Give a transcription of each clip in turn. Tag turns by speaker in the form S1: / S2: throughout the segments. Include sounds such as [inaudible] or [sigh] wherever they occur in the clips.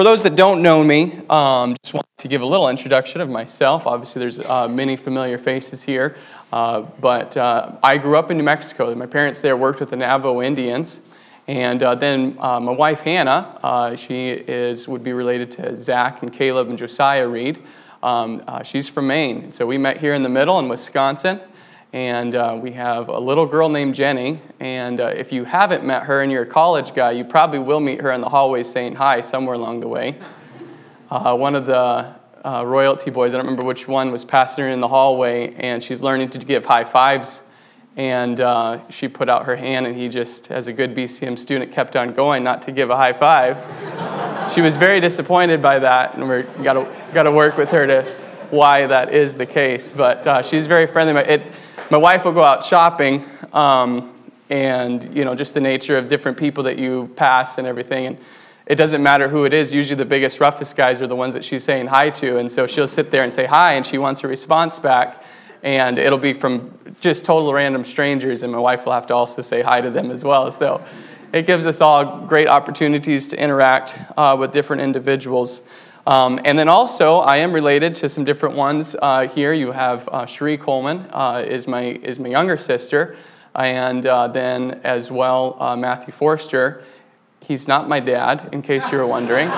S1: for those that don't know me, um, just want to give a little introduction of myself. Obviously, there's uh, many familiar faces here, uh, but uh, I grew up in New Mexico. My parents there worked with the Navajo Indians, and uh, then uh, my wife Hannah, uh, she is would be related to Zach and Caleb and Josiah Reed. Um, she's from Maine, so we met here in the middle in Wisconsin and uh, we have a little girl named Jenny. And uh, if you haven't met her and you're a college guy, you probably will meet her in the hallway saying hi somewhere along the way. [laughs] Uh, one of the uh, royalty boys, I don't remember which one, was passing her in the hallway, and she's learning to give high fives. And uh, she put out her hand, and he just, as a good BCM student, kept on going, not to give a high five. [laughs] she was very disappointed by that, and we got to got to work with her to why that is the case. But uh, she's very friendly. It, my wife will go out shopping, um, and you know, just the nature of different people that you pass and everything. And it doesn't matter who it is. Usually, the biggest, roughest guys are the ones that she's saying hi to, and so she'll sit there and say hi, and she wants a response back, and it'll be from just total random strangers, and my wife will have to also say hi to them as well. So. It gives us all great opportunities to interact uh, with different individuals. Um, and then also, I am related to some different ones uh, here. You have uh, Coleman uh, is my is my younger sister, and uh, then as well uh, Matthew Foerster. He's not my dad, in case you were wondering.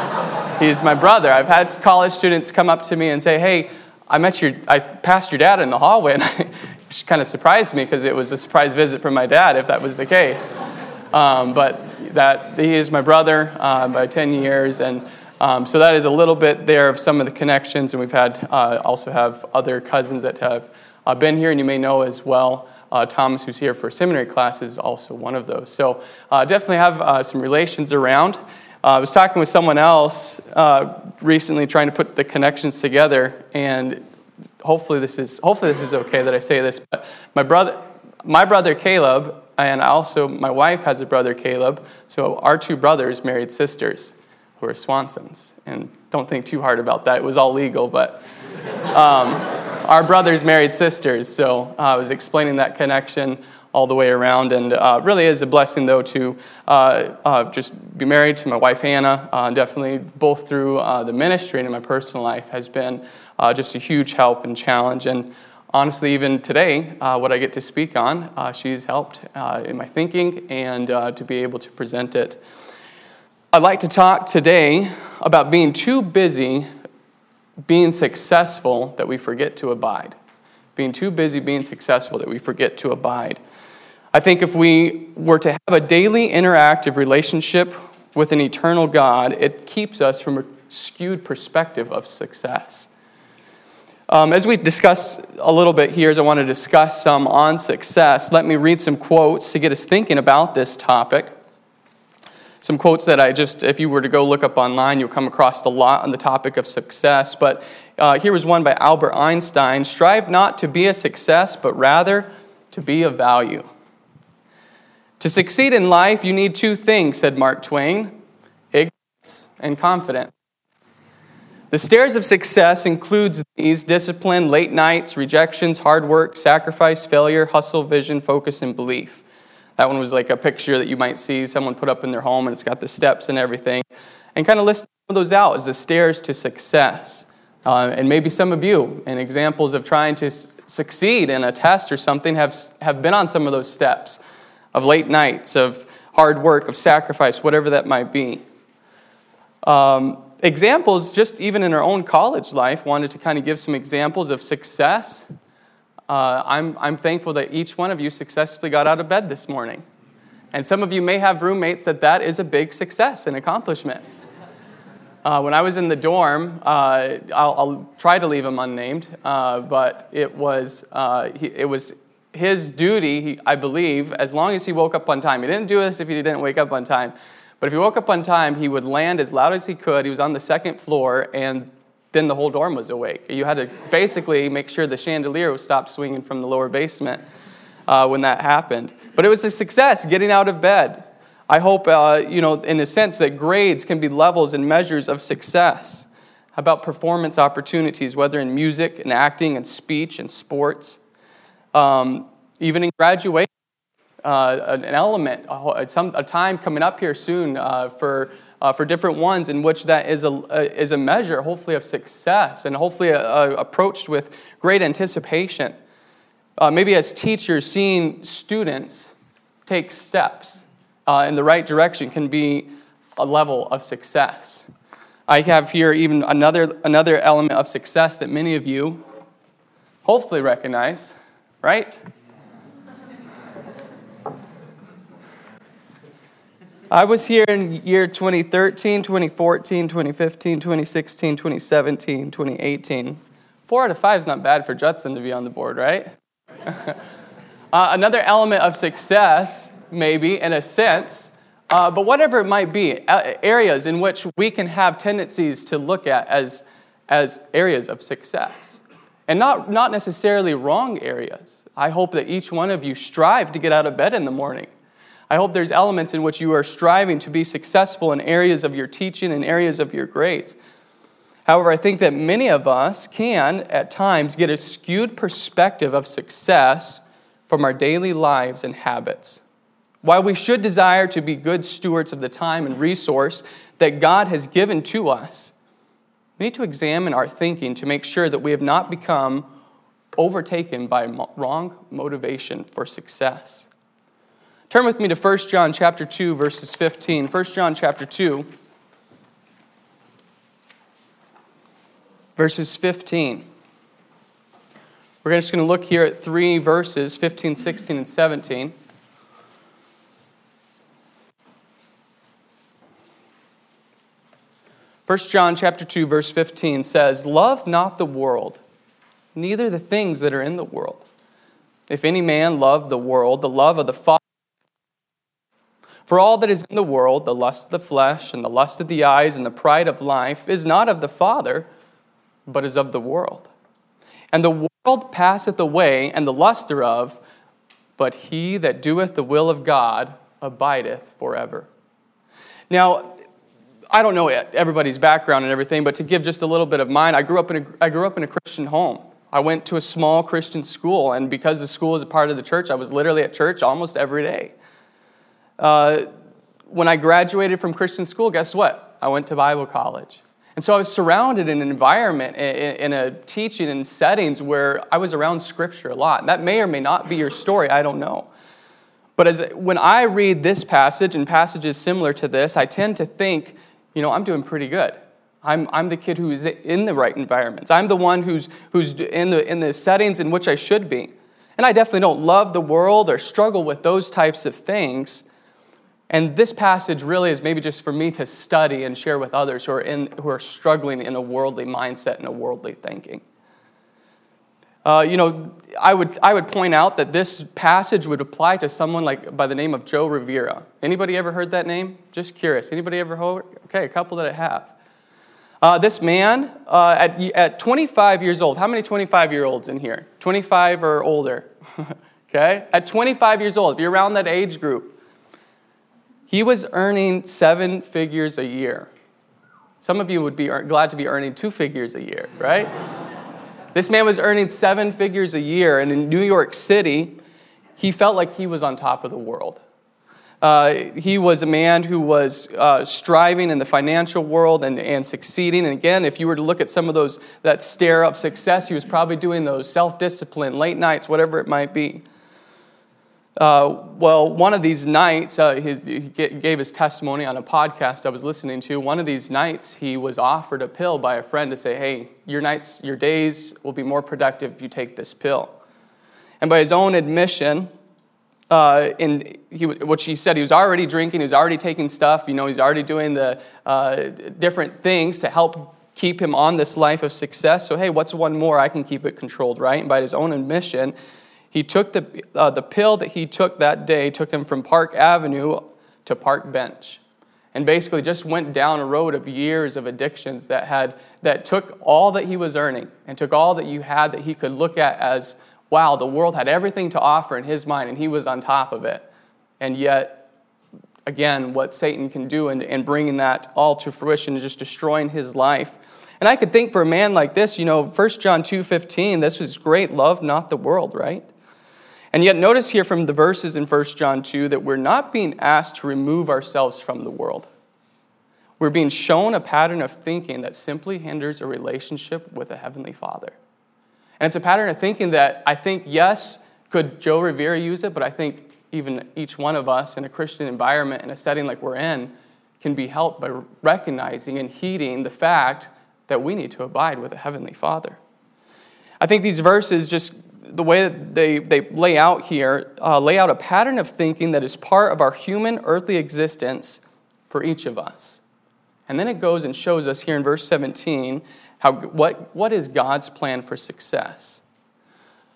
S1: He's my brother. I've had college students come up to me and say, "Hey, I met your I passed your dad in the hallway," [laughs] and it kind of surprised me because it was a surprise visit from my dad, if that was the case. Um, but that he is my brother uh, by 10 years and um, so that is a little bit there of some of the connections, and we've had uh, also have other cousins that have uh, been here, and you may know as well. Uh, Thomas, who's here for seminary classes, is also one of those. So uh, definitely have uh, some relations around. Uh, I was talking with someone else recently, trying to put the connections together, and hopefully this is hopefully this is okay that I say this. But my brother, my brother Caleb, and also my wife has a brother Caleb. So our two brothers married sisters who are Swansons. And don't think too hard about that. It was all legal, but um, [laughs] our brothers married sisters. So uh, I was explaining that connection all the way around. And uh, really is a blessing, though, to uh, uh just be married to my wife, Hannah. Uh, definitely, both through uh, the ministry and in my personal life, has been just a huge help and challenge. And honestly, even today, what I get to speak on, she's helped in my thinking and to be able to present it. I'd like to talk today about being too busy being successful that we forget to abide. Being too busy being successful that we forget to abide. I think if we were to have a daily interactive relationship with an eternal God, it keeps us from a skewed perspective of success. Um, as we discuss a little bit here, as I want to discuss some on success, let me read some quotes to get us thinking about this topic some quotes that I just, if you were to go look up online, you'll come across a lot on the topic of success. But uh, here was one by Albert Einstein Strive not to be a success, but rather to be of value. To succeed in life, you need two things, said Mark Twain ignorance and confidence. The stairs of success includes these discipline, late nights, rejections, hard work, sacrifice, failure, hustle, vision, focus, and belief. That one was like a picture that you might see someone put up in their home, and it's got the steps and everything. And kind of list those out as the stairs to success. Uh, and maybe some of you, and examples of trying to succeed in a test or something, have, have been on some of those steps of late nights, of hard work, of sacrifice, whatever that might be. Um, examples, just even in our own college life, wanted to kind of give some examples of success uh, I'm, I'm thankful that each one of you successfully got out of bed this morning. And some of you may have roommates that that is a big success and accomplishment. Uh, when I was in the dorm, uh, I'll, I'll, try to leave him unnamed, uh, but it was, uh, he, it was his duty, he, I believe, as long as he woke up on time. He didn't do this if he didn't wake up on time. But if he woke up on time, he would land as loud as he could. He was on the second floor, and then the whole dorm was awake. You had to basically make sure the chandelier stopped swinging from the lower basement uh, when that happened. But it was a success getting out of bed. I hope, uh, you know, in a sense, that grades can be levels and measures of success. About performance opportunities, whether in music and acting and speech and sports, um, even in graduation? Uh, an element, a, some, a time coming up here soon uh, for uh, for different ones in which that is a, a, is a measure, hopefully, of success and hopefully a, a approached with great anticipation. Uh, maybe as teachers, seeing students take steps uh, in the right direction can be a level of success. I have here even another, another element of success that many of you hopefully recognize, right? I was here in year 2013, 2014, 2015, 2016, 2017, 2018. Four out of five is not bad for Judson to be on the board, right? [laughs] uh, another element of success, maybe, in a sense, uh, but whatever it might be, uh, areas in which we can have tendencies to look at as, as areas of success. And not, not necessarily wrong areas. I hope that each one of you strive to get out of bed in the morning I hope there's elements in which you are striving to be successful in areas of your teaching and areas of your grades. However, I think that many of us can, at times, get a skewed perspective of success from our daily lives and habits. While we should desire to be good stewards of the time and resource that God has given to us, we need to examine our thinking to make sure that we have not become overtaken by wrong motivation for success. Turn with me to 1 John chapter 2 verses 15. 1 John chapter 2 verses 15. We're just going to look here at three verses 15, 16, and 17. First John chapter 2 verse 15 says, "Love not the world, neither the things that are in the world. If any man love the world, the love of the Father for all that is in the world, the lust of the flesh, and the lust of the eyes, and the pride of life, is not of the Father, but is of the world. And the world passeth away, and the lust thereof, but he that doeth the will of God abideth forever. Now, I don't know everybody's background and everything, but to give just a little bit of mine, I grew up in a, I grew up in a Christian home. I went to a small Christian school, and because the school is a part of the church, I was literally at church almost every day. Uh, when I graduated from Christian school, guess what? I went to Bible college. And so I was surrounded in an environment, in a teaching and settings where I was around Scripture a lot. And that may or may not be your story, I don't know. But as, when I read this passage and passages similar to this, I tend to think, you know, I'm doing pretty good. I'm, I'm the kid who's in the right environments. I'm the one who's, who's in, the, in the settings in which I should be. And I definitely don't love the world or struggle with those types of things. And this passage really is maybe just for me to study and share with others who are, in, who are struggling in a worldly mindset and a worldly thinking. Uh, you know, I would, I would point out that this passage would apply to someone like by the name of Joe Rivera. Anybody ever heard that name? Just curious. Anybody ever heard? Okay, a couple that I have. Uh, this man, uh, at, at 25 years old, how many 25 year olds in here? 25 or older? [laughs] okay? At 25 years old, if you're around that age group, he was earning seven figures a year. Some of you would be glad to be earning two figures a year, right? this man was earning seven figures a year, and in New York City, he felt like he was on top of the world. Uh, he was a man who was uh, striving in the financial world and, and succeeding. And again, if you were to look at some of those, that stare of success, he was probably doing those self discipline, late nights, whatever it might be. Uh, well, one of these nights, uh, his, he gave his testimony on a podcast I was listening to. One of these nights, he was offered a pill by a friend to say, "Hey, your nights, your days will be more productive if you take this pill." And by his own admission, uh, in he, what she said, he was already drinking, he was already taking stuff. You know, he's already doing the uh, different things to help keep him on this life of success. So, hey, what's one more? I can keep it controlled, right? And by his own admission he took the, uh, the pill that he took that day, took him from Park Avenue to Park Bench, and basically just went down a road of years of addictions that, had, that took all that he was earning and took all that you had that he could look at as, wow, the world had everything to offer in his mind, and he was on top of it. And yet, again, what Satan can do in, in bringing that all to fruition is just destroying his life. And I could think for a man like this, you know, 1 John 2.15, this was great, love not the world, right? And yet, notice here from the verses in 1 John 2 that we're not being asked to remove ourselves from the world. we're being shown a pattern of thinking that simply hinders a relationship with a Heavenly Father. And it's a pattern of thinking that I think, yes, could Joe Rivera use it, but I think even each one of us in a Christian environment, in a setting like we're in, can be helped by recognizing and heeding the fact that we need to abide with a Heavenly Father. I think these verses, just the way that they, they lay out here, uh, lay out a pattern of thinking that is part of our human earthly existence for each of us. And then it goes and shows us here in verse 17 how, what, what is God's plan for success.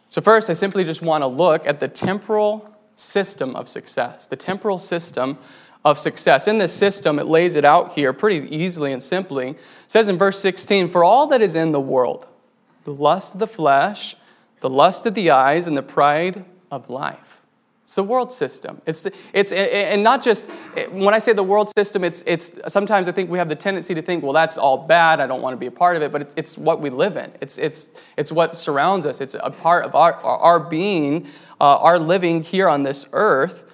S1: So, first, I simply just want to look at the temporal system of success, the temporal system of success. In this system, it lays it out here pretty easily and simply. It says in verse 16, For all that is in the world, the lust of the flesh, the lust of the eyes, and the pride of life it's the world system. It's, the, it's and not just when I say the world system. It's it's sometimes I think we have the tendency to think, well, that's all bad. I don't want to be a part of it. But it's, it's what we live in. It's it's it's what surrounds us. It's a part of our our being, uh, our living here on this earth.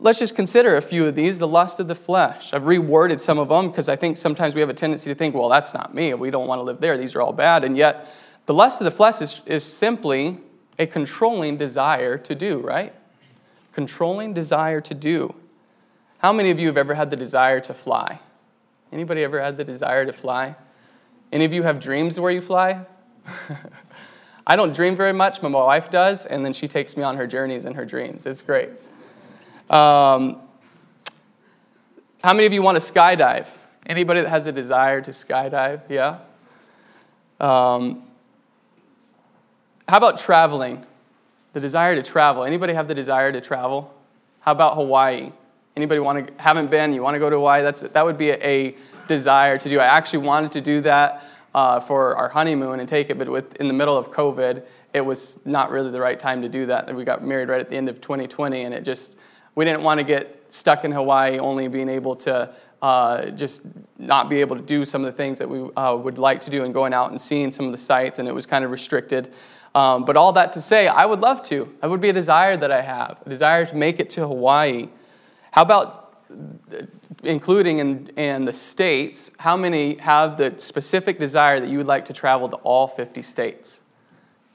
S1: Let's just consider a few of these. The lust of the flesh. I've reworded some of them because I think sometimes we have a tendency to think, well, that's not me. We don't want to live there. These are all bad. And yet, the lust of the flesh is, is simply a controlling desire to do, right? Controlling desire to do. How many of you have ever had the desire to fly? Anybody ever had the desire to fly? Any of you have dreams where you fly? [laughs] I don't dream very much, but my wife does, and then she takes me on her journeys and her dreams. It's great. Um, how many of you want to skydive? Anybody that has a desire to skydive? Yeah? Um, how about traveling? The desire to travel. Anybody have the desire to travel? How about Hawaii? Anybody want to haven't been? You want to go to Hawaii? That's that would be a, a desire to do. I actually wanted to do that uh, for our honeymoon and take it, but with, in the middle of COVID, it was not really the right time to do that. We got married right at the end of 2020, and it just we didn't want to get stuck in Hawaii, only being able to uh, just not be able to do some of the things that we uh, would like to do, and going out and seeing some of the sites, and it was kind of restricted. Um, but all that to say, I would love to. That would be a desire that I have, a desire to make it to Hawaii. How about uh, including in, in the states, how many have the specific desire that you would like to travel to all 50 states?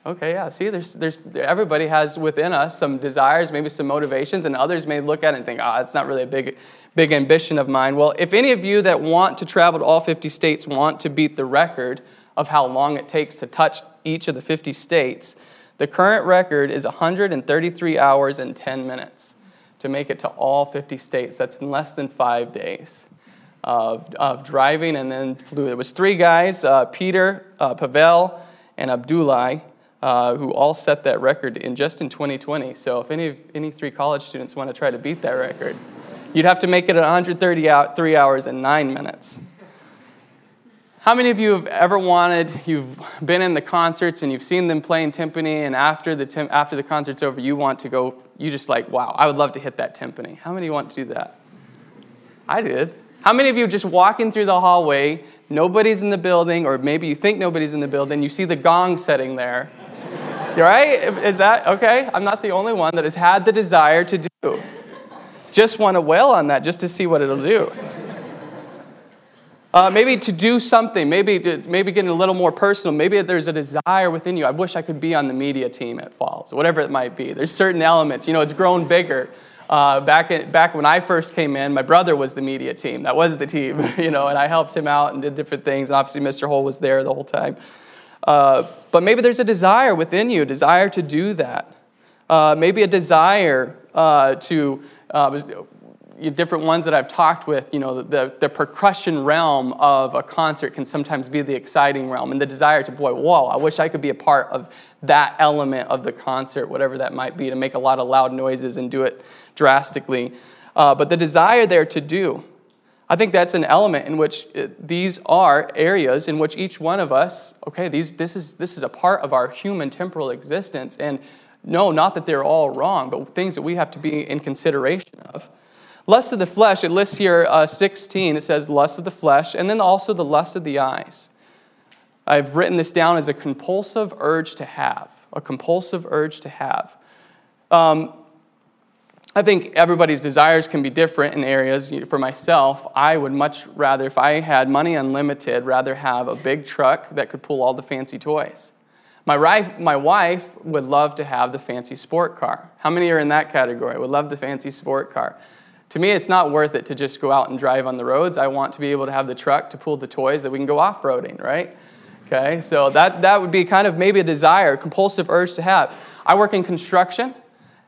S1: Okay, yeah. See, there's, there's, everybody has within us some desires, maybe some motivations, and others may look at it and think, ah, oh, it's not really a big, big ambition of mine. Well, if any of you that want to travel to all 50 states want to beat the record of how long it takes to touch each of the 50 states, the current record is 133 hours and 10 minutes to make it to all 50 states. That's in less than five days of, of driving and then flew. It was three guys, uh, Peter, uh, Pavel, and Abdullah, uh, who all set that record in just in 2020. So if any, any three college students want to try to beat that record, you'd have to make it 133 hours and nine minutes. How many of you have ever wanted, you've been in the concerts and you've seen them playing timpani, and after the, after the concert's over, you want to go, you just like, wow, I would love to hit that timpani. How many want to do that? I did. How many of you just walking through the hallway, nobody's in the building, or maybe you think nobody's in the building, you see the gong setting there? [laughs] right? Is that okay? I'm not the only one that has had the desire to do. Just want to wail on that just to see what it'll do. Uh, maybe to do something, maybe to, maybe getting a little more personal. Maybe there's a desire within you. I wish I could be on the media team at Falls, whatever it might be. There's certain elements. You know, it's grown bigger. Uh, back, in, back when I first came in, my brother was the media team. That was the team, [laughs] you know, and I helped him out and did different things. And obviously, Mr. Hole was there the whole time. Uh, but maybe there's a desire within you, a desire to do that. Uh, maybe a desire uh, to uh, different ones that I've talked with, you know, the, the percussion realm of a concert can sometimes be the exciting realm and the desire to, boy, whoa, I wish I could be a part of that element of the concert, whatever that might be, to make a lot of loud noises and do it drastically. Uh, but the desire there to do, I think that's an element in which it, uh, these are areas in which each one of us, okay, these, this, is, this is a part of our human temporal existence. And no, not that they're all wrong, but things that we have to be in consideration of. Lust of the flesh, it lists here uh, 16. It says lust of the flesh, and then also the lust of the eyes. I've written this down as a compulsive urge to have. A compulsive urge to have. Um, I think everybody's desires can be different in areas. For myself, I would much rather, if I had money unlimited, rather have a big truck that could pull all the fancy toys. My wife, my wife would love to have the fancy sport car. How many are in that category? Would love the fancy sport car. To me, it's not worth it to just go out and drive on the roads. I want to be able to have the truck to pull the toys that we can go off roading, right? Okay, so that, that would be kind of maybe a desire, a compulsive urge to have. I work in construction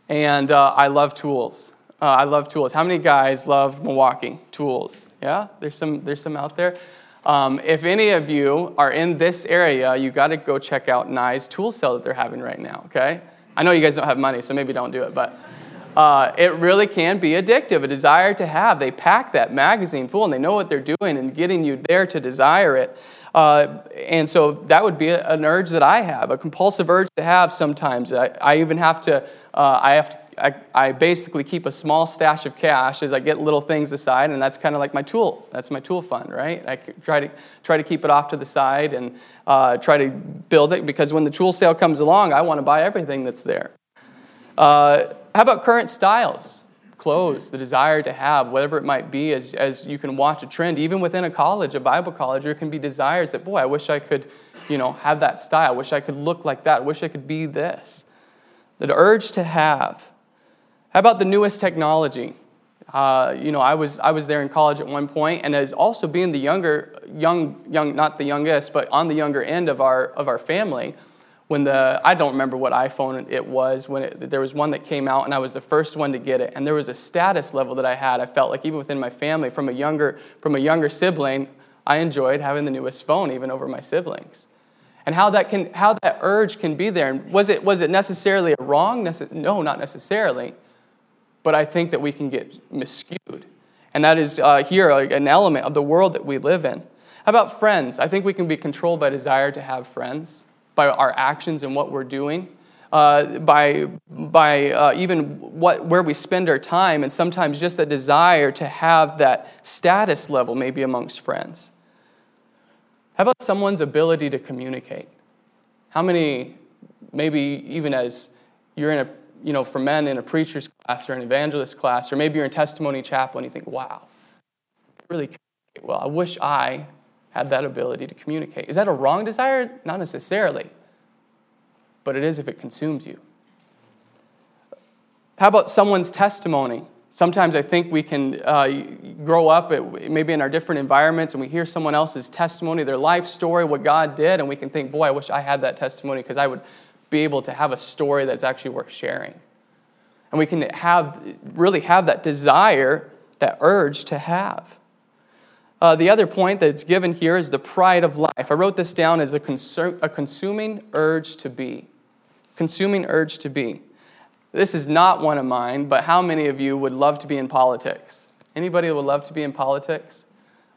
S1: and uh, I love tools. Uh, I love tools. How many guys love Milwaukee tools? Yeah, there's some, there's some out there. Um, if any of you are in this area, you got to go check out Nye's tool sale that they're having right now, okay? I know you guys don't have money, so maybe don't do it, but uh, it really can be addictive, a desire to have. They pack that magazine full and they know what they're doing and getting you there to desire it. Uh, and so that would be an urge that I have, a compulsive urge to have sometimes. I, I even have to, uh, I have to I, I, basically keep a small stash of cash as I get little things aside, and that's kind of like my tool. That's my tool fund, right? I try to try to keep it off to the side and uh, try to build it because when the tool sale comes along, I want to buy everything that's there. Uh, how about current styles? Clothes, the desire to have, whatever it might be, as, as you can watch a trend, even within a college, a Bible college, there can be desires that, boy, I wish I could, you know, have that style. I wish I could look like that. I wish I could be this. The urge to have. How about the newest technology? Uh, you know, I was, I was there in college at one point, and as also being the younger, young, young, not the youngest, but on the younger end of our, of our family, when the, I don't remember what iPhone it was, when it, there was one that came out, and I was the first one to get it, and there was a status level that I had. I felt like even within my family, from a younger, from a younger sibling, I enjoyed having the newest phone, even over my siblings and how that can how that urge can be there and was it was it necessarily a wrong no not necessarily but I think that we can get miscued. And that is uh, here an element of the world that we live in. How about friends? I think we can be controlled by desire to have friends, by our actions and what we're doing, uh, by, by uh, even what, where we spend our time, and sometimes just the desire to have that status level maybe amongst friends. How about someone's ability to communicate? How many, maybe even as you're in a you know, for men in a preacher's class or an evangelist class, or maybe you're in testimony chapel and you think, wow, really well. I wish I had that ability to communicate. Is that a wrong desire? Not necessarily, but it is if it consumes you. How about someone's testimony? Sometimes I think we can uh, grow up at, maybe in our different environments and we hear someone else's testimony, their life story, what God did, and we can think, boy, I wish I had that testimony because I would be able to have a story that's actually worth sharing. And we can have, really have that desire, that urge to have. Uh, the other point that's given here is the pride of life. I wrote this down as a, consu- a consuming urge to be. Consuming urge to be. This is not one of mine, but how many of you would love to be in politics? Anybody would love to be in politics?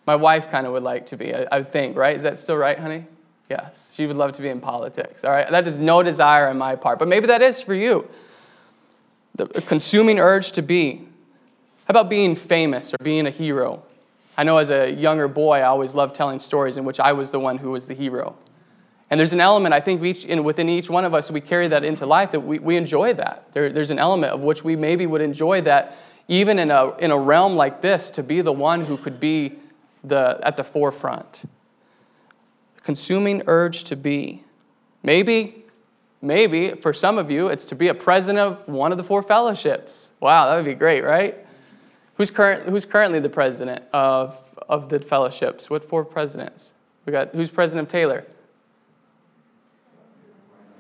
S1: My wife kind of would like to be, I, I think, right? Is that still right, honey? Yes, she would love to be in politics. All right, that is no desire on my part, but maybe that is for you. The consuming urge to be. How about being famous or being a hero? I know as a younger boy, I always loved telling stories in which I was the one who was the hero. And there's an element, I think, each, in, within each one of us, we carry that into life that we, we enjoy that. There, there's an element of which we maybe would enjoy that, even in a, in a realm like this, to be the one who could be the, at the forefront consuming urge to be. Maybe, maybe for some of you, it's to be a president of one of the four fellowships. Wow, that would be great, right? Who's, current, who's currently the president of, of the fellowships? What four presidents? We got who's president of Taylor?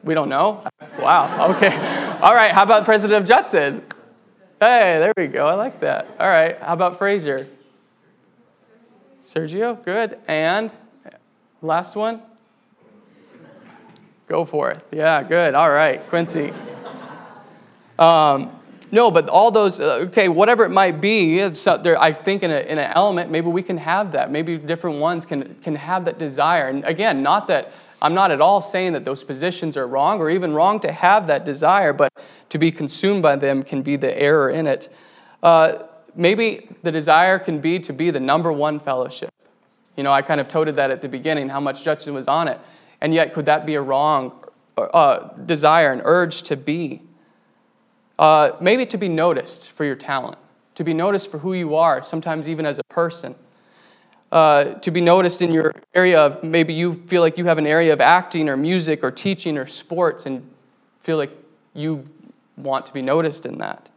S1: We don't know? Wow, okay. [laughs] All right, how about president of Judson? Hey, there we go. I like that. All right, how about Fraser? Sergio, good. And Last one? Go for it. Yeah, good. All right, Quincy. Um, no, but all those, uh, okay, whatever it might be, there, I think in, a, in an element, maybe we can have that. Maybe different ones can, can have that desire. And again, not that I'm not at all saying that those positions are wrong or even wrong to have that desire, but to be consumed by them can be the error in it. Uh, maybe the desire can be to be the number one fellowship. You know, I kind of toted that at the beginning, how much Judson was on it. And yet, could that be a wrong uh, desire, an urge to be? Uh, maybe to be noticed for your talent, to be noticed for who you are, sometimes even as a person. Uh, to be noticed in your area of maybe you feel like you have an area of acting or music or teaching or sports and feel like you want to be noticed in that.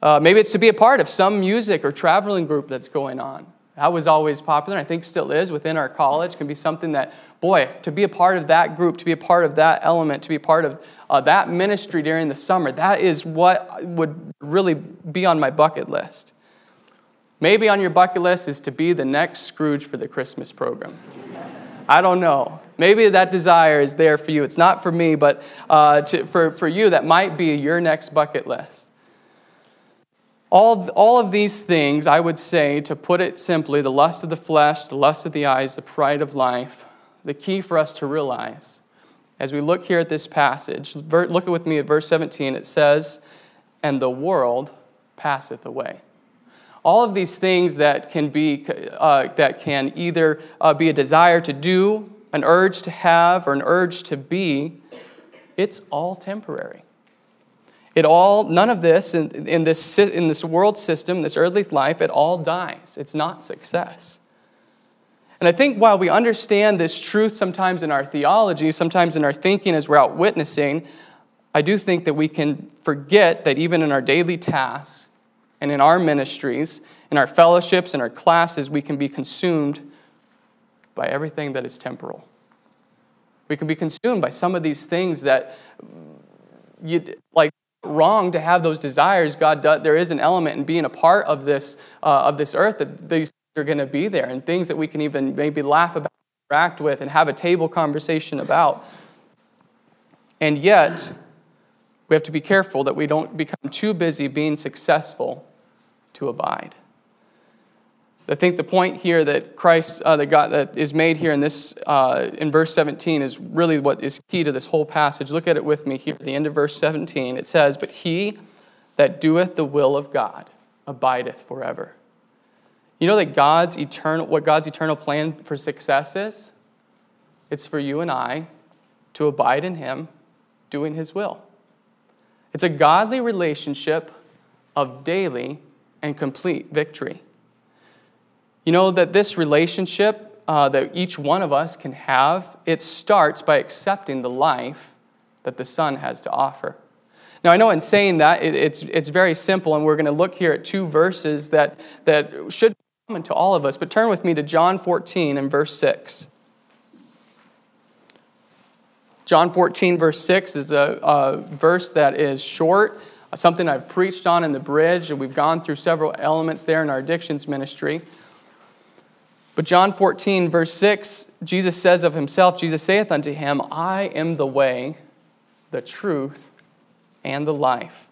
S1: Uh, maybe it's to be a part of some music or traveling group that's going on. That was always popular, and I think still is within our college, can be something that, boy, to be a part of that group, to be a part of that element, to be part of uh, that ministry during the summer, that is what would really be on my bucket list. Maybe on your bucket list is to be the next Scrooge for the Christmas program. I don't know. Maybe that desire is there for you. It's not for me, but uh, to, for, for you, that might be your next bucket list. All, all of these things, I would say, to put it simply, the lust of the flesh, the lust of the eyes, the pride of life, the key for us to realize as we look here at this passage, look with me at verse 17. It says, And the world passeth away. All of these things that can be, uh, that can either uh, be a desire to do, an urge to have, or an urge to be, it's all temporary. It all, none of this in, in, this, in this world system, this earthly life, it all dies. It's not success. And I think while we understand this truth sometimes in our theology, sometimes in our thinking as we're out witnessing, I do think that we can forget that even in our daily tasks and in our ministries, in our fellowships, in our classes, we can be consumed by everything that is temporal. We can be consumed by some of these things that you like wrong to have those desires. God, does, there is an element in being a part of this uh, of this earth that these are going to be there, and things that we can even maybe laugh about, interact with, and have a table conversation about. And yet, we have to be careful that we don't become too busy being successful to abide. I think the point here that Christ, uh, that God, that is made here in this, uh, in verse 17, is really what is key to this whole passage. Look at it with me here at the end of verse 17. It says, "But he that doeth the will of God abideth forever." You know that God's eternal, what God's eternal plan for success is? It's for you and I to abide in Him, doing His will. It's a godly relationship of daily and complete victory. You know that this relationship uh, that each one of us can have, it starts by accepting the life that the Son has to offer. Now, I know in saying that, it, it's, it's very simple, and we're going to look here at two verses that, that should be common to all of us, but turn with me to John 14 and verse 6. John 14, verse 6 is a, a verse that is short, something I've preached on in the bridge, and we've gone through several elements there in our addictions ministry. But John 14, verse 6, Jesus says of himself, Jesus saith unto him, I am the way, the truth, and the life.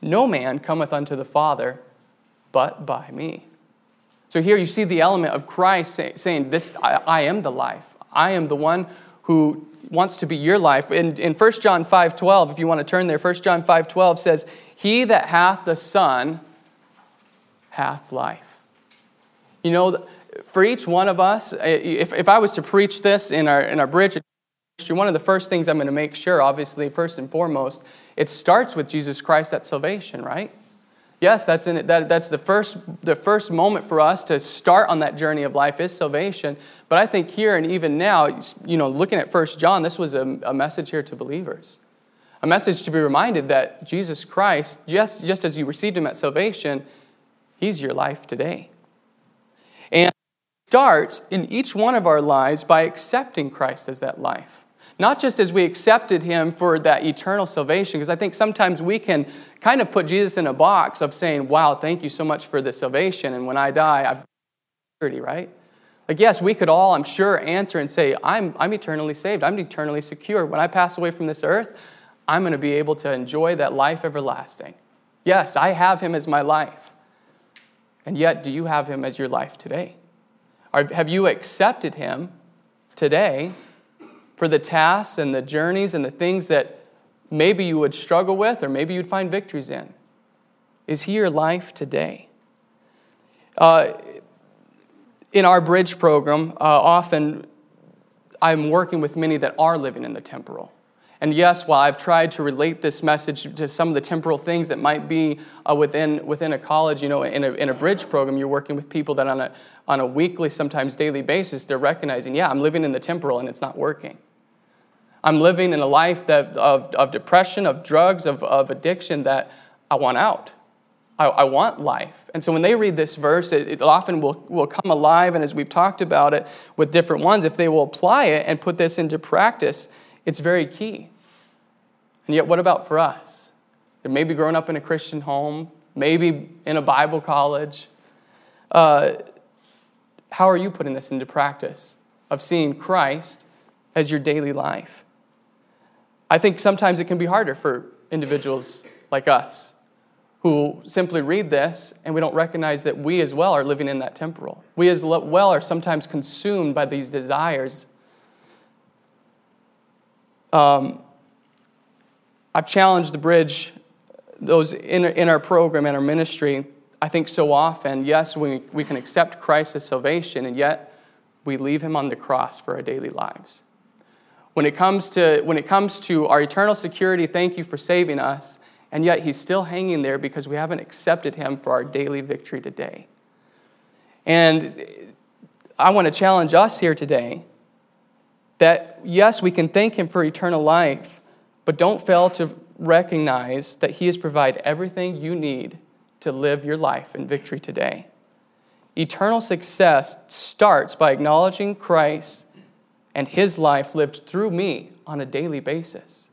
S1: No man cometh unto the Father but by me. So here you see the element of Christ say, saying, This I, I, am the life. I am the one who wants to be your life. In, in 1 John 5 12, if you want to turn there, 1 John 5 12 says, He that hath the Son hath life. You know, for each one of us, if, if I was to preach this in our, in our bridge, one of the first things I'm going to make sure, obviously, first and foremost, it starts with Jesus Christ at salvation, right? Yes, that's, in that, that's the, first, the first moment for us to start on that journey of life is salvation. But I think here and even now, you know, looking at First John, this was a, a message here to believers. A message to be reminded that Jesus Christ, just, just as you received him at salvation, he's your life today. And starts in each one of our lives by accepting Christ as that life. Not just as we accepted him for that eternal salvation, because I think sometimes we can kind of put Jesus in a box of saying, wow, thank you so much for the salvation, and when I die, I've security, right? Like, yes, we could all, I'm sure, answer and say, I'm, I'm eternally saved. I'm eternally secure. When I pass away from this earth, I'm going to be able to enjoy that life everlasting. Yes, I have him as my life. And yet, do you have him as your life today? Have you accepted Him today for the tasks and the journeys and the things that maybe you would struggle with or maybe you'd find victories in? Is He your life today? Uh, in our bridge program, uh, often I'm working with many that are living in the temporal. And yes, while I've tried to relate this message to some of the temporal things that might be uh, within, within a college, you know, in a, in a bridge program, you're working with people that on a, on a weekly, sometimes daily basis, they're recognizing, yeah, I'm living in the temporal and it's not working. I'm living in a life that, of, of depression, of drugs, of, of addiction that I want out. I, I want life. And so when they read this verse, it, it often will, will come alive. And as we've talked about it with different ones, if they will apply it and put this into practice, it's very key. And yet, what about for us? Maybe growing up in a Christian home, maybe in a Bible college. Uh, how are you putting this into practice of seeing Christ as your daily life? I think sometimes it can be harder for individuals like us who simply read this and we don't recognize that we as well are living in that temporal. We as well are sometimes consumed by these desires. Um, I've challenged the bridge, those in, in our program and our ministry, I think so often, yes, we, we can accept Christ as salvation, and yet we leave him on the cross for our daily lives. When it comes to, when it comes to our eternal security, thank you for saving us, and yet he's still hanging there because we haven't accepted him for our daily victory today. And I want to challenge us here today that yes, we can thank him for eternal life, but don't fail to recognize that he has provided everything you need to live your life in victory today. Eternal success starts by acknowledging Christ and his life lived through me on a daily basis.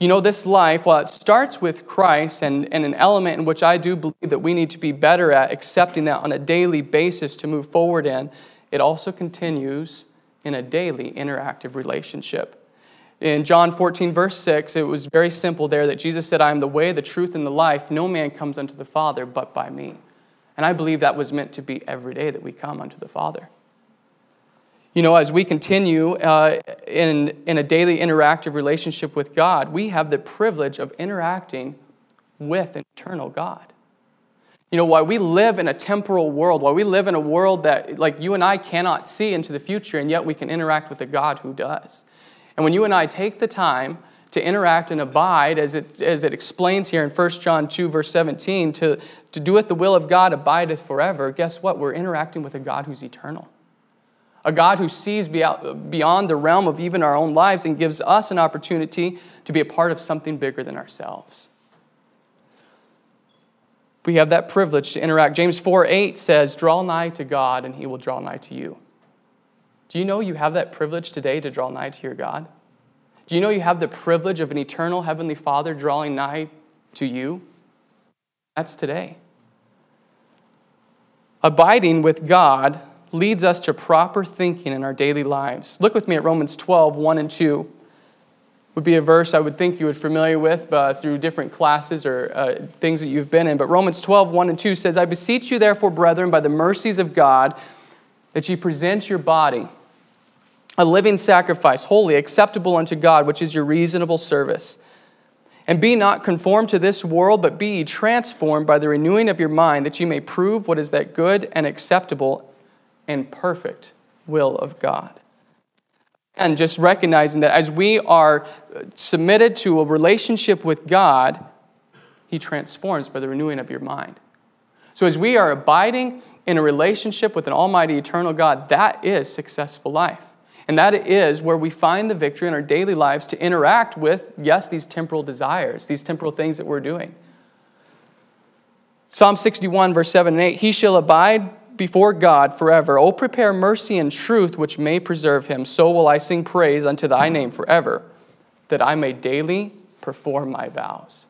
S1: You know, this life, while it starts with Christ and, and an element in which I do believe that we need to be better at accepting that on a daily basis to move forward in, it also continues in a daily interactive relationship. In John 14, verse 6, it was very simple there that Jesus said, I am the way, the truth, and the life. No man comes unto the Father but by me. And I believe that was meant to be every day that we come unto the Father. You know, as we continue uh, in, in a daily interactive relationship with God, we have the privilege of interacting with an eternal God. You know, why we live in a temporal world, why we live in a world that, like, you and I cannot see into the future, and yet we can interact with a God who does. And when you and I take the time to interact and abide, as it, as it explains here in 1 John 2, verse 17, to, to do with the will of God abideth forever, guess what? We're interacting with a God who's eternal a God who sees beyond the realm of even our own lives and gives us an opportunity to be a part of something bigger than ourselves. We have that privilege to interact. James 4 8 says, Draw nigh to God, and he will draw nigh to you. Do you know you have that privilege today to draw nigh to your God? Do you know you have the privilege of an eternal Heavenly Father drawing nigh to you? That's today. Abiding with God leads us to proper thinking in our daily lives. Look with me at Romans 12, 1 and 2. Would be a verse I would think you would familiar with uh, through different classes or uh, things that you've been in. But Romans 12, 1 and 2 says, I beseech you, therefore, brethren, by the mercies of God, that ye present your body a living sacrifice, holy, acceptable unto God, which is your reasonable service. And be not conformed to this world, but be ye transformed by the renewing of your mind, that ye may prove what is that good and acceptable and perfect will of God. And just recognizing that as we are submitted to a relationship with God, He transforms by the renewing of your mind. So as we are abiding in a relationship with an almighty eternal God, that is successful life. And that is where we find the victory in our daily lives to interact with, yes, these temporal desires, these temporal things that we're doing. Psalm 61, verse 7 and 8 He shall abide before God forever. O prepare mercy and truth which may preserve him. So will I sing praise unto thy name forever, that I may daily perform my vows.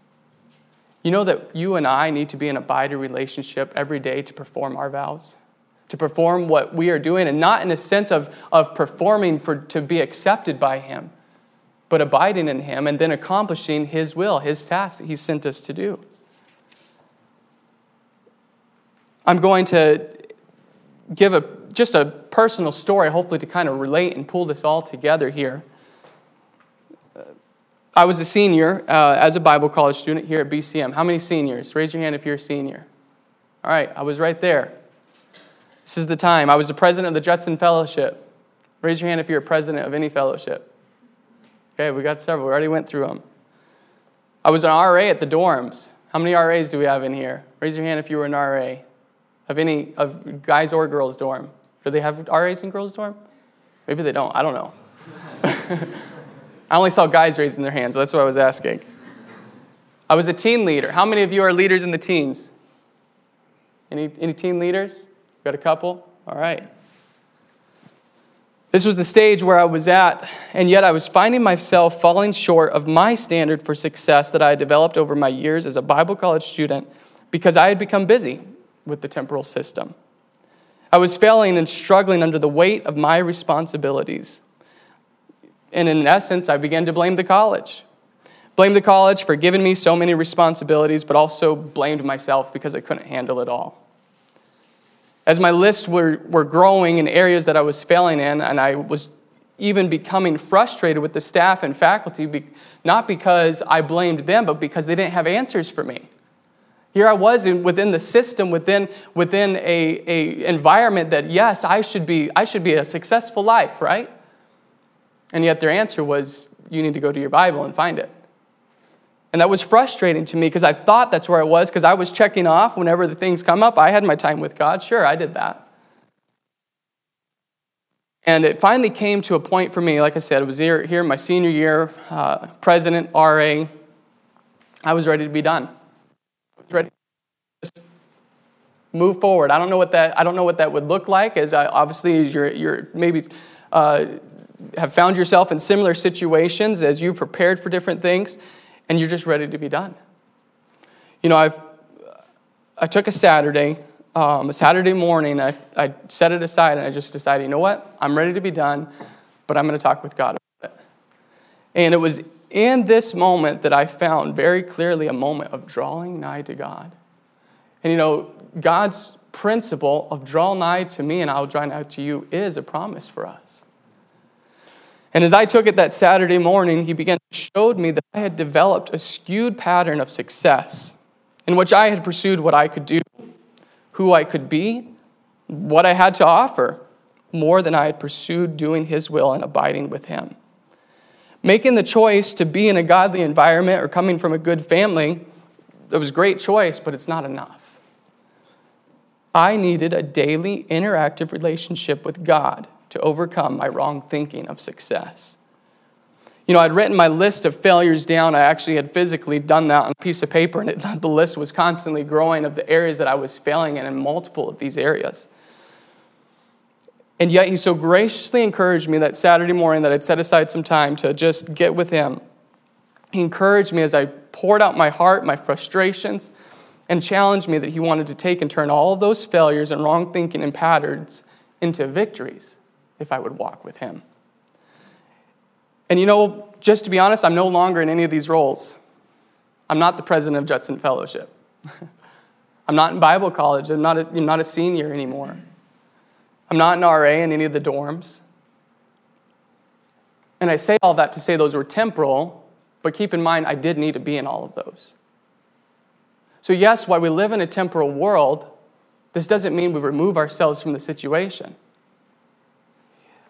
S1: You know that you and I need to be in a abiding relationship every day to perform our vows, to perform what we are doing, and not in a sense of, of performing for, to be accepted by Him, but abiding in Him and then accomplishing His will, His task that He sent us to do. I'm going to give a, just a personal story, hopefully, to kind of relate and pull this all together here. I was a senior uh, as a Bible college student here at BCM. How many seniors? Raise your hand if you're a senior. All right, I was right there. This is the time. I was the president of the Judson Fellowship. Raise your hand if you're a president of any fellowship. Okay, we got several. We already went through them. I was an RA at the dorms. How many RAs do we have in here? Raise your hand if you were an RA of any of guys or girls dorm. Do they have RAs in girls dorm? Maybe they don't. I don't know. [laughs] I only saw guys raising their hands, so that's what I was asking. I was a teen leader. How many of you are leaders in the teens? Any, any teen leaders? Got a couple? All right. This was the stage where I was at, and yet I was finding myself falling short of my standard for success that I had developed over my years as a Bible college student because I had become busy with the temporal system. I was failing and struggling under the weight of my responsibilities. And in essence, I began to blame the college. Blamed the college for giving me so many responsibilities, but also blamed myself because I couldn't handle it all. As my lists were, were growing in areas that I was failing in, and I was even becoming frustrated with the staff and faculty, not because I blamed them, but because they didn't have answers for me. Here I was in, within the system, within, within a, a environment that, yes, I should, be, I should be a successful life, right? And yet their answer was, you need to go to your Bible and find it. And that was frustrating to me because I thought that's where I was because I was checking off whenever the things come up. I had my time with God. Sure, I did that. And it finally came to a point for me, like I said, it was here, here my senior year, uh, president, RA. I was ready to be done. Ready move forward. I don't know what that, I don't know what that would look like, as I, obviously as you're, you're maybe uh, have found yourself in similar situations as you prepared for different things and you're just ready to be done. You know, I've, I took a Saturday, um, a Saturday morning, I, I set it aside and I just decided, you know what? I'm ready to be done, but I'm going to talk with God about it. And it was in this moment that I found very clearly a moment of drawing nigh to God. And you know, God's principle of draw nigh to me and I'll draw nigh to you is a promise for us. And as I took it that Saturday morning, he began to show me that I had developed a skewed pattern of success in which I had pursued what I could do, who I could be, what I had to offer, more than I had pursued doing his will and abiding with him. Making the choice to be in a godly environment or coming from a good family, it was a great choice, but it's not enough. I needed a daily interactive relationship with God to overcome my wrong thinking of success. You know, I'd written my list of failures down. I actually had physically done that on a piece of paper, and it, [laughs] the list was constantly growing of the areas that I was failing in, in multiple of these areas. And yet, he so graciously encouraged me that Saturday morning that I'd set aside some time to just get with him. He encouraged me as I poured out my heart, my frustrations, and challenged me that he wanted to take and turn all those failures and wrong thinking and patterns into victories if I would walk with him. And you know, just to be honest, I'm no longer in any of these roles. I'm not the president of Judson Fellowship. [laughs] I'm not in Bible college. I'm not, a, I'm not a senior anymore. I'm not an RA in any of the dorms. And I say all that to say those were temporal, but keep in mind, I did need to be in all of those. So, yes, while we live in a temporal world, this doesn't mean we remove ourselves from the situation.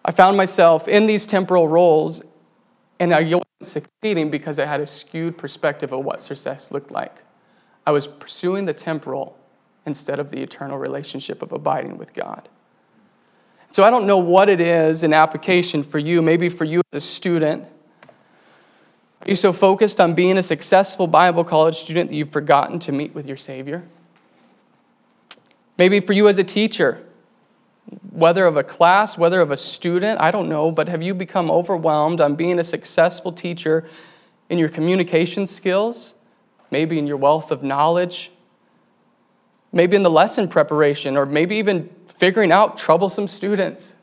S1: I found myself in these temporal roles, and I wasn't succeeding because I had a skewed perspective of what success looked like. I was pursuing the temporal instead of the eternal relationship of abiding with God. So I don't know what it is in application for you, maybe for you as a student. Are you so focused on being a successful Bible college student that you've forgotten to meet with your Savior? Maybe for you as a teacher, whether of a class, whether of a student, I don't know, but have you become overwhelmed on being a successful teacher in your communication skills, maybe in your wealth of knowledge, maybe in the lesson preparation, or maybe even figuring out troublesome students?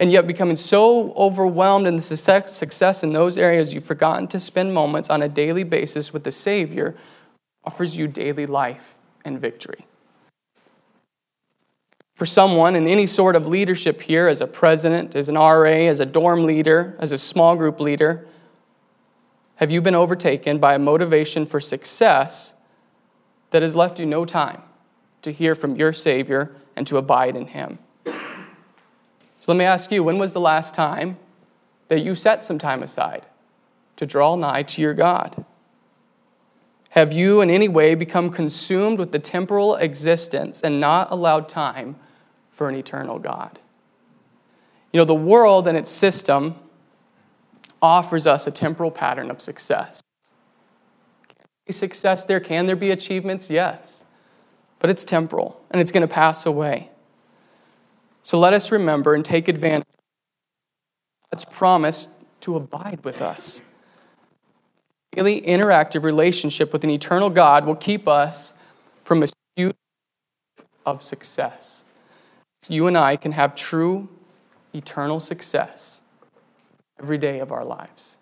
S1: And yet, becoming so overwhelmed in the success in those areas, you've forgotten to spend moments on a daily basis with the Savior offers you daily life and victory for someone in any sort of leadership here, as a president, as an RA, as a dorm leader, as a small group leader, have you been overtaken by a motivation for success that has left you no time to hear from your Savior and to abide in Him? So let me ask you when was the last time that you set some time aside to draw nigh to your God? Have you in any way become consumed with the temporal existence and not allowed time for an eternal God? You know, the world and its system offers us a temporal pattern of success. Can there be Success there, can there be achievements? Yes. But it's temporal and it's going to pass away. So let us remember and take advantage of God's promise to abide with us. Daily interactive relationship with an eternal God will keep us from a pursuit of success. You and I can have true eternal success every day of our lives.